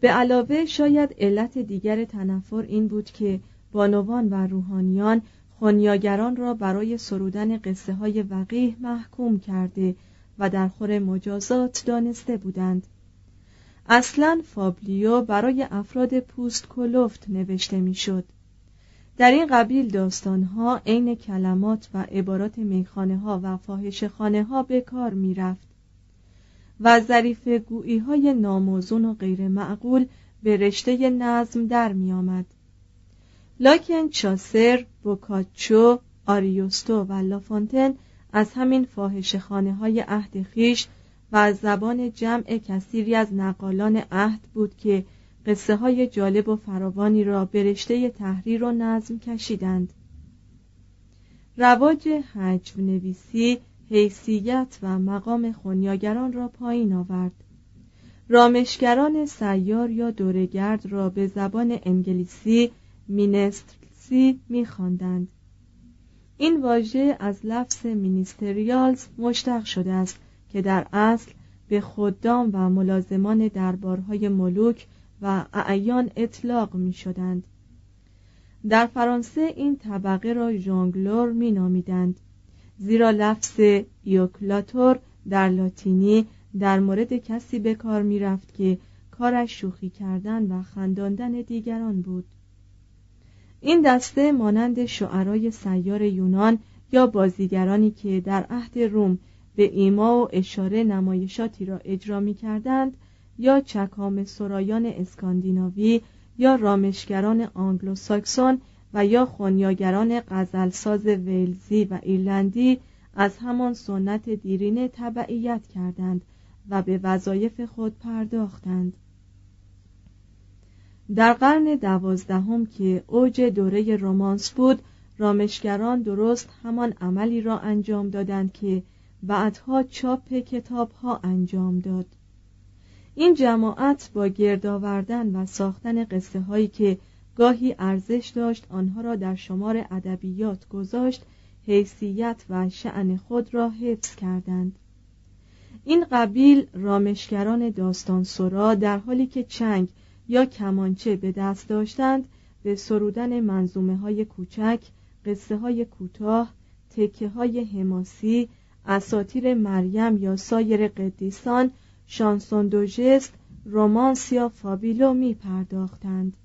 به علاوه شاید علت دیگر تنفر این بود که بانوان و روحانیان خونیاگران را برای سرودن قصه های وقیح محکوم کرده و در خور مجازات دانسته بودند اصلا فابلیو برای افراد پوست کلفت نوشته می‌شد. در این قبیل داستانها عین کلمات و عبارات میخانه ها و فاحش خانه ها به کار می رفت و ظریف گویی های ناموزون و غیر معقول به رشته نظم در می آمد. لاکن چاسر، بوکاچو، آریوستو و لافونتن از همین فاحش خانه های عهد خیش و از زبان جمع کثیری از نقالان عهد بود که قصه های جالب و فراوانی را به تحریر و نظم کشیدند رواج حجو نویسی حیثیت و مقام خونیاگران را پایین آورد. رامشگران سیار یا دورگرد را به زبان انگلیسی مینسترسی میخواندند. این واژه از لفظ مینیستریالز مشتق شده است که در اصل به خدام و ملازمان دربارهای ملوک و اعیان اطلاق می شدند. در فرانسه این طبقه را ژانگلور می نامیدند زیرا لفظ joculator در لاتینی در مورد کسی به کار می رفت که کارش شوخی کردن و خنداندن دیگران بود. این دسته مانند شعرای سیار یونان یا بازیگرانی که در عهد روم به ایما و اشاره نمایشاتی را اجرا می کردند یا چکامه سرایان اسکاندیناوی یا رامشگران آنگلوساکسون و یا خونیاگران غزلساز ویلزی و ایرلندی از همان سنت دیرینه تبعیت کردند و به وظایف خود پرداختند. در قرن دوازدهم که اوج دوره رومانس بود رامشگران درست همان عملی را انجام دادند که بعدها چاپ کتاب ها انجام داد. این جماعت با گرد آوردن و ساختن قصه هایی که گاهی ارزش داشت آنها را در شمار ادبیات گذاشت حیثیت و شعن خود را حفظ کردند. این قبیل رامشگران داستان سرا در حالی که چنگ یا کمانچه به دست داشتند به سرودن منظومه های کوچک قصه های کوتاه تکه های حماسی اساتیر مریم یا سایر قدیسان شانسون دو جست رومانس یا فابیلو می پرداختند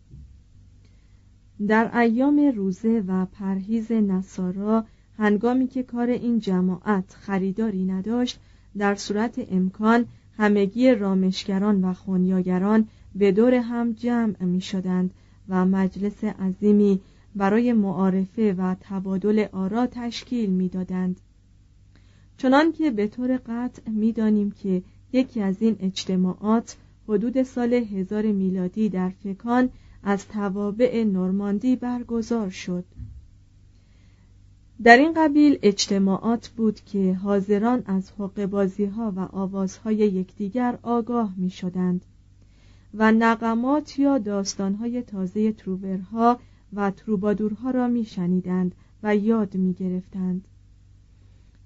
در ایام روزه و پرهیز نصارا هنگامی که کار این جماعت خریداری نداشت در صورت امکان همگی رامشگران و خونیاگران به دور هم جمع می شدند و مجلس عظیمی برای معارفه و تبادل آرا تشکیل می دادند. چنان که به طور قطع می دانیم که یکی از این اجتماعات حدود سال هزار میلادی در فکان از توابع نورماندی برگزار شد در این قبیل اجتماعات بود که حاضران از حقبازی ها و آوازهای یکدیگر آگاه می شدند و نقمات یا داستانهای تازه تروورها و تروبادورها را می شنیدند و یاد می گرفتند.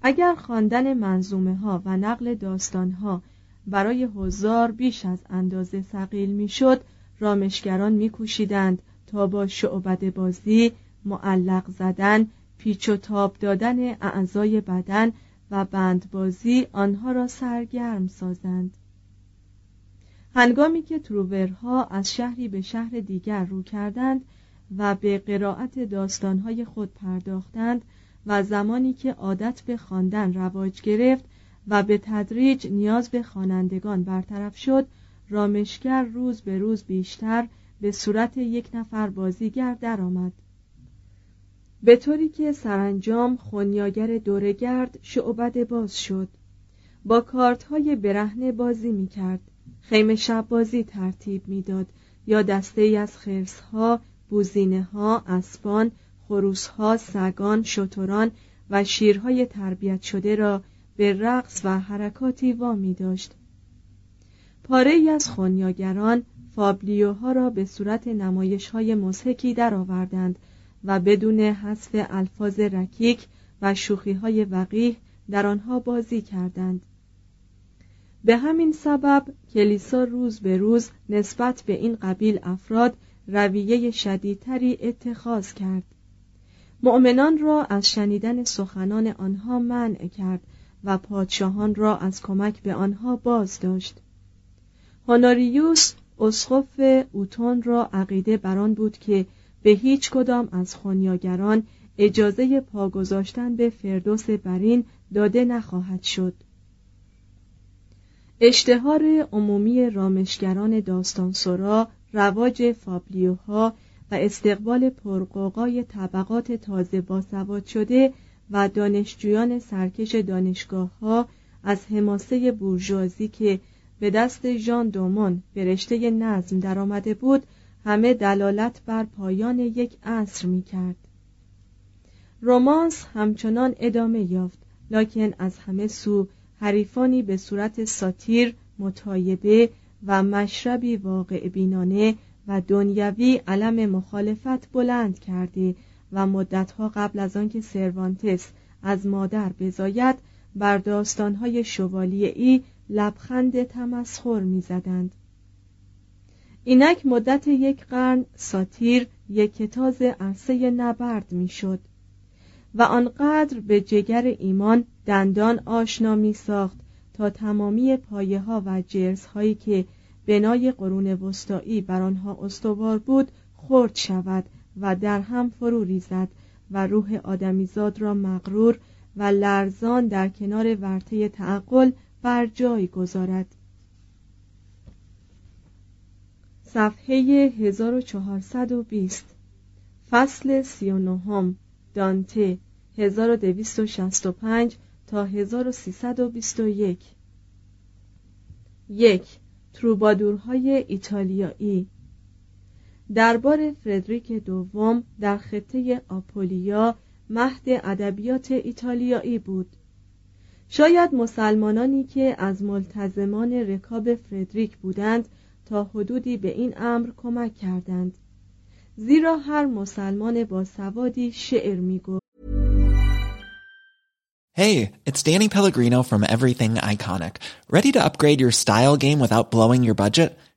اگر خواندن منظومه ها و نقل داستان ها برای هزار بیش از اندازه سقیل می‌شد رامشگران میکوشیدند تا با شعبد بازی معلق زدن پیچ و تاب دادن اعضای بدن و بندبازی آنها را سرگرم سازند. هنگامی که تروورها از شهری به شهر دیگر رو کردند و به قرائت داستانهای خود پرداختند و زمانی که عادت به خواندن رواج گرفت و به تدریج نیاز به خوانندگان برطرف شد رامشگر روز به روز بیشتر به صورت یک نفر بازیگر درآمد. به طوری که سرانجام خونیاگر دورگرد شعبد باز شد. با کارت های برهنه بازی می کرد خیمه شب بازی ترتیب می‌داد. یا دسته ای از خرس ها بوزینه ها اسبان خروس ها سگان شتران و شیرهای تربیت شده را به رقص و حرکاتی وامی داشت پاره ای از خونیاگران فابلیوها را به صورت نمایش های مزهکی درآوردند و بدون حذف الفاظ رکیک و شوخی های وقیح در آنها بازی کردند. به همین سبب کلیسا روز به روز نسبت به این قبیل افراد رویه شدیدتری اتخاذ کرد. مؤمنان را از شنیدن سخنان آنها منع کرد و پادشاهان را از کمک به آنها باز داشت هوناریوس اسقف اوتون را عقیده بران بود که به هیچ کدام از خونیاگران اجازه پا گذاشتن به فردوس برین داده نخواهد شد. اشتهار عمومی رامشگران داستان سرا رواج فابلیوها و استقبال پرقوقای طبقات تازه باسواد شده و دانشجویان سرکش دانشگاه ها از حماسه بورژوازی که به دست ژان دومون به رشته نظم درآمده بود همه دلالت بر پایان یک عصر می کرد. رومانس همچنان ادامه یافت لکن از همه سو حریفانی به صورت ساتیر متایبه و مشربی واقع بینانه و دنیوی علم مخالفت بلند کرده و مدتها قبل از آنکه سروانتس از مادر بزاید بر داستانهای ای لبخند تمسخر می‌زدند. اینک مدت یک قرن ساتیر یک کتاز عرصه نبرد می‌شد و آنقدر به جگر ایمان دندان آشنا می ساخت تا تمامی پایه ها و جرس هایی که بنای قرون وسطایی بر آنها استوار بود خرد شود و در هم فرو ریزد و روح آدمیزاد را مغرور و لرزان در کنار ورطه تعقل بر جای گذارد. صفحه 1420 فصل 39 دانته. 1265 تا 1321 یک. تروبادورهای ایتالیایی. دربار فردریک دوم در خطه آپولیا مهد ادبیات ایتالیایی بود. شاید مسلمانانی که از ملتزمان رکاب فردریک بودند تا حدودی به این امر کمک کردند زیرا هر مسلمان با سوادی شعر می‌گفت Hey, it's Danny Pellegrino from Everything Iconic. Ready to upgrade your style game without blowing your budget?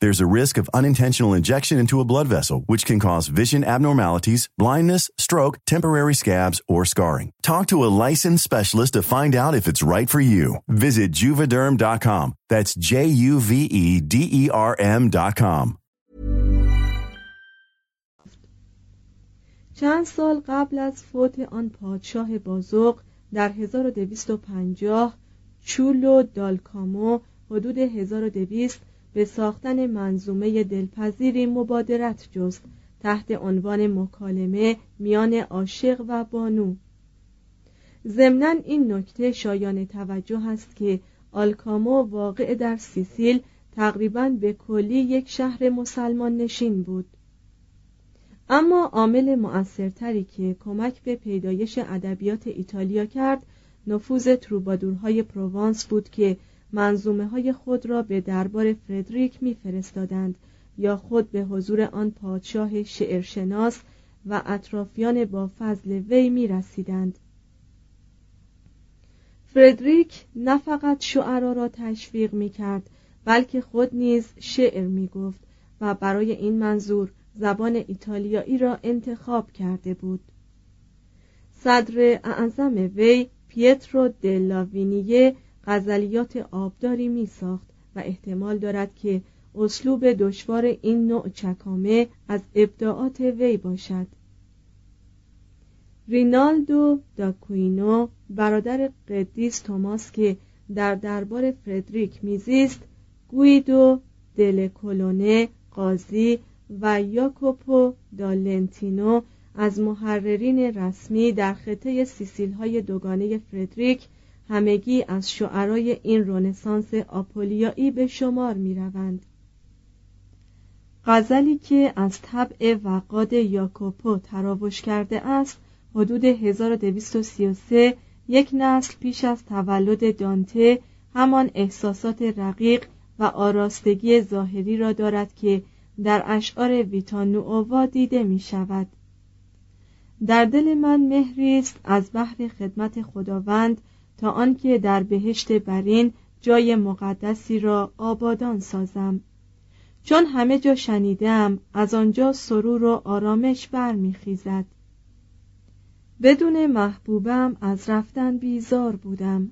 There's a risk of unintentional injection into a blood vessel, which can cause vision abnormalities, blindness, stroke, temporary scabs, or scarring. Talk to a licensed specialist to find out if it's right for you. Visit juvederm.com. That's J U V E D E R M.com. چند سال قبل از فوت آن پادشاه بازوق در 1250 چولو دالکامو حدود 1200 به ساختن منظومه دلپذیری مبادرت جست تحت عنوان مکالمه میان عاشق و بانو. ضمنا این نکته شایان توجه است که آلکامو واقع در سیسیل تقریبا به کلی یک شهر مسلمان نشین بود. اما عامل مؤثرتری که کمک به پیدایش ادبیات ایتالیا کرد نفوذ تروبادورهای پروانس بود که منظومه های خود را به دربار فردریک میفرستادند یا خود به حضور آن پادشاه شعرشناس و اطرافیان با فضل وی می رسیدند. فردریک نه فقط شعرا را تشویق می کرد بلکه خود نیز شعر می گفت و برای این منظور زبان ایتالیایی را انتخاب کرده بود صدر اعظم وی پیترو دلاوینیه غزلیات آبداری می ساخت و احتمال دارد که اسلوب دشوار این نوع چکامه از ابداعات وی باشد. رینالدو داکوینو برادر قدیس توماس که در دربار فردریک میزیست گویدو دلکولونه قاضی و یاکوپو دالنتینو از محررین رسمی در خطه سیسیل های دوگانه فردریک همگی از شعرای این رونسانس آپولیایی به شمار می روند. غزلی که از طبع وقاد یاکوپو تراوش کرده است حدود 1233 یک نسل پیش از تولد دانته همان احساسات رقیق و آراستگی ظاهری را دارد که در اشعار ویتانووا دیده می شود در دل من مهری است از بحر خدمت خداوند تا آنکه در بهشت برین جای مقدسی را آبادان سازم. چون همه جا شنیدم از آنجا سرور و آرامش برمیخیزد. بدون محبوبم از رفتن بیزار بودم.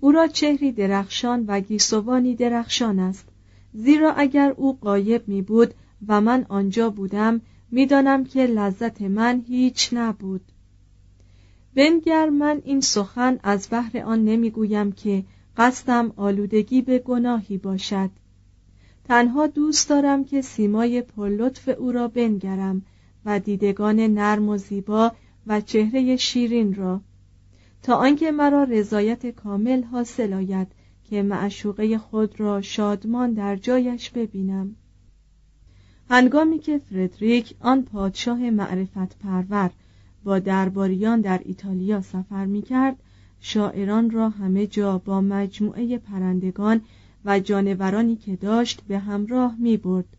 او را چهری درخشان و گیسوانی درخشان است. زیرا اگر او قایب می بود و من آنجا بودم می‌دانم که لذت من هیچ نبود. بنگر من این سخن از بحر آن نمی‌گویم که قصدم آلودگی به گناهی باشد. تنها دوست دارم که سیمای پرلطف او را بنگرم و دیدگان نرم و زیبا و چهره شیرین را تا آنکه مرا رضایت کامل حاصل آید که معشوقه خود را شادمان در جایش ببینم. هنگامی که فردریک آن پادشاه معرفت پرور با درباریان در ایتالیا سفر می کرد شاعران را همه جا با مجموعه پرندگان و جانورانی که داشت به همراه می برد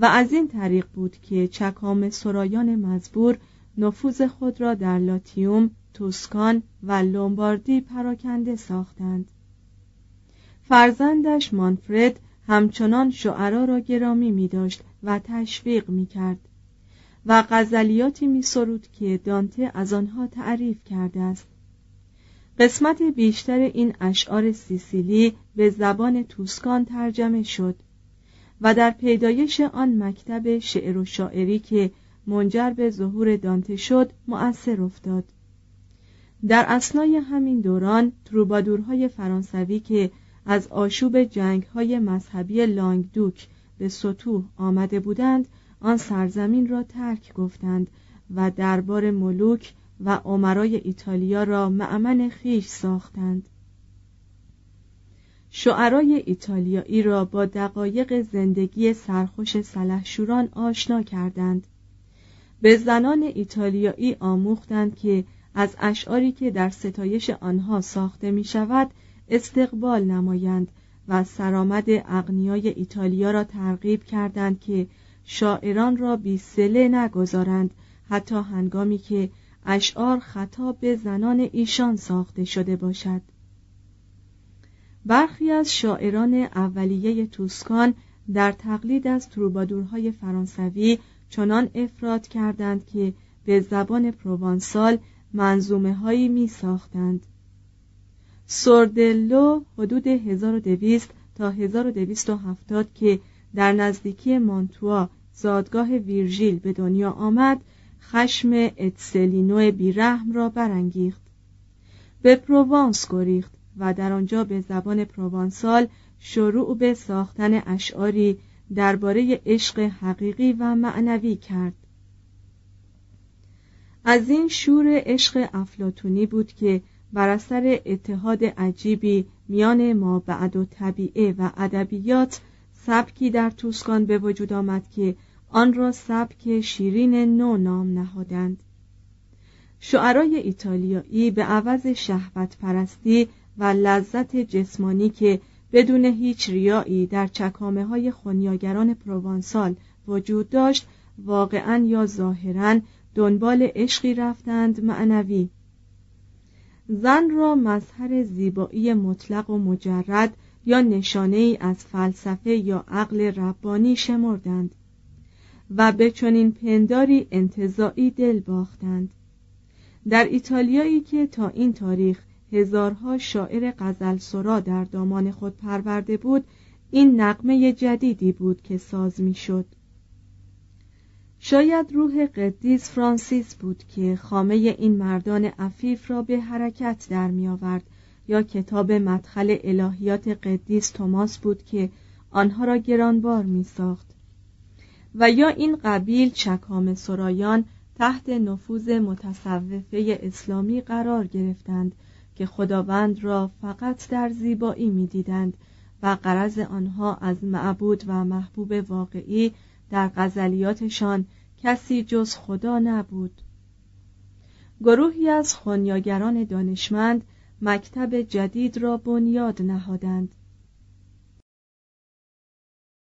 و از این طریق بود که چکام سرایان مزبور نفوذ خود را در لاتیوم، توسکان و لومباردی پراکنده ساختند. فرزندش مانفرد همچنان شعرا را گرامی می داشت و تشویق می کرد و غزلیاتی می سرود که دانته از آنها تعریف کرده است. قسمت بیشتر این اشعار سیسیلی به زبان توسکان ترجمه شد و در پیدایش آن مکتب شعر و شاعری که منجر به ظهور دانته شد مؤثر افتاد. در اسنای همین دوران تروبادورهای فرانسوی که از آشوب جنگهای مذهبی لانگدوک به سطوح آمده بودند آن سرزمین را ترک گفتند و دربار ملوک و عمرای ایتالیا را معمن خیش ساختند. شعرای ایتالیایی را با دقایق زندگی سرخوش سلحشوران آشنا کردند. به زنان ایتالیایی آموختند که از اشعاری که در ستایش آنها ساخته می شود استقبال نمایند و سرآمد اغنیای ایتالیا را ترغیب کردند که شاعران را بی سله نگذارند حتی هنگامی که اشعار خطاب به زنان ایشان ساخته شده باشد. برخی از شاعران اولیه توسکان در تقلید از تروبادورهای فرانسوی چنان افراد کردند که به زبان پروانسال منظومه هایی می ساختند سوردلو حدود 1200 تا 1270 که در نزدیکی مانتوا زادگاه ویرژیل به دنیا آمد خشم اتسلینو بیرحم را برانگیخت. به پروانس گریخت و در آنجا به زبان پروانسال شروع به ساختن اشعاری درباره عشق حقیقی و معنوی کرد. از این شور عشق افلاتونی بود که بر اثر اتحاد عجیبی میان ما بعد و طبیعه و ادبیات سبکی در توسکان به وجود آمد که آن را سبک شیرین نو نام نهادند. شعرای ایتالیایی به عوض شهوت پرستی و لذت جسمانی که بدون هیچ ریایی در چکامه های خونیاگران پروانسال وجود داشت واقعا یا ظاهرا دنبال عشقی رفتند معنوی. زن را مظهر زیبایی مطلق و مجرد یا نشانه ای از فلسفه یا عقل ربانی شمردند. و به چنین پنداری انتظاعی دل باختند در ایتالیایی که تا این تاریخ هزارها شاعر غزل سرا در دامان خود پرورده بود این نقمه جدیدی بود که ساز می‌شد. شاید روح قدیس فرانسیس بود که خامه این مردان عفیف را به حرکت در می آورد یا کتاب مدخل الهیات قدیس توماس بود که آنها را گرانبار می ساخت و یا این قبیل چکام سرایان تحت نفوذ متصوفه اسلامی قرار گرفتند که خداوند را فقط در زیبایی می‌دیدند و قرض آنها از معبود و محبوب واقعی در غزلیاتشان کسی جز خدا نبود. گروهی از خونیاگران دانشمند مکتب جدید را بنیاد نهادند.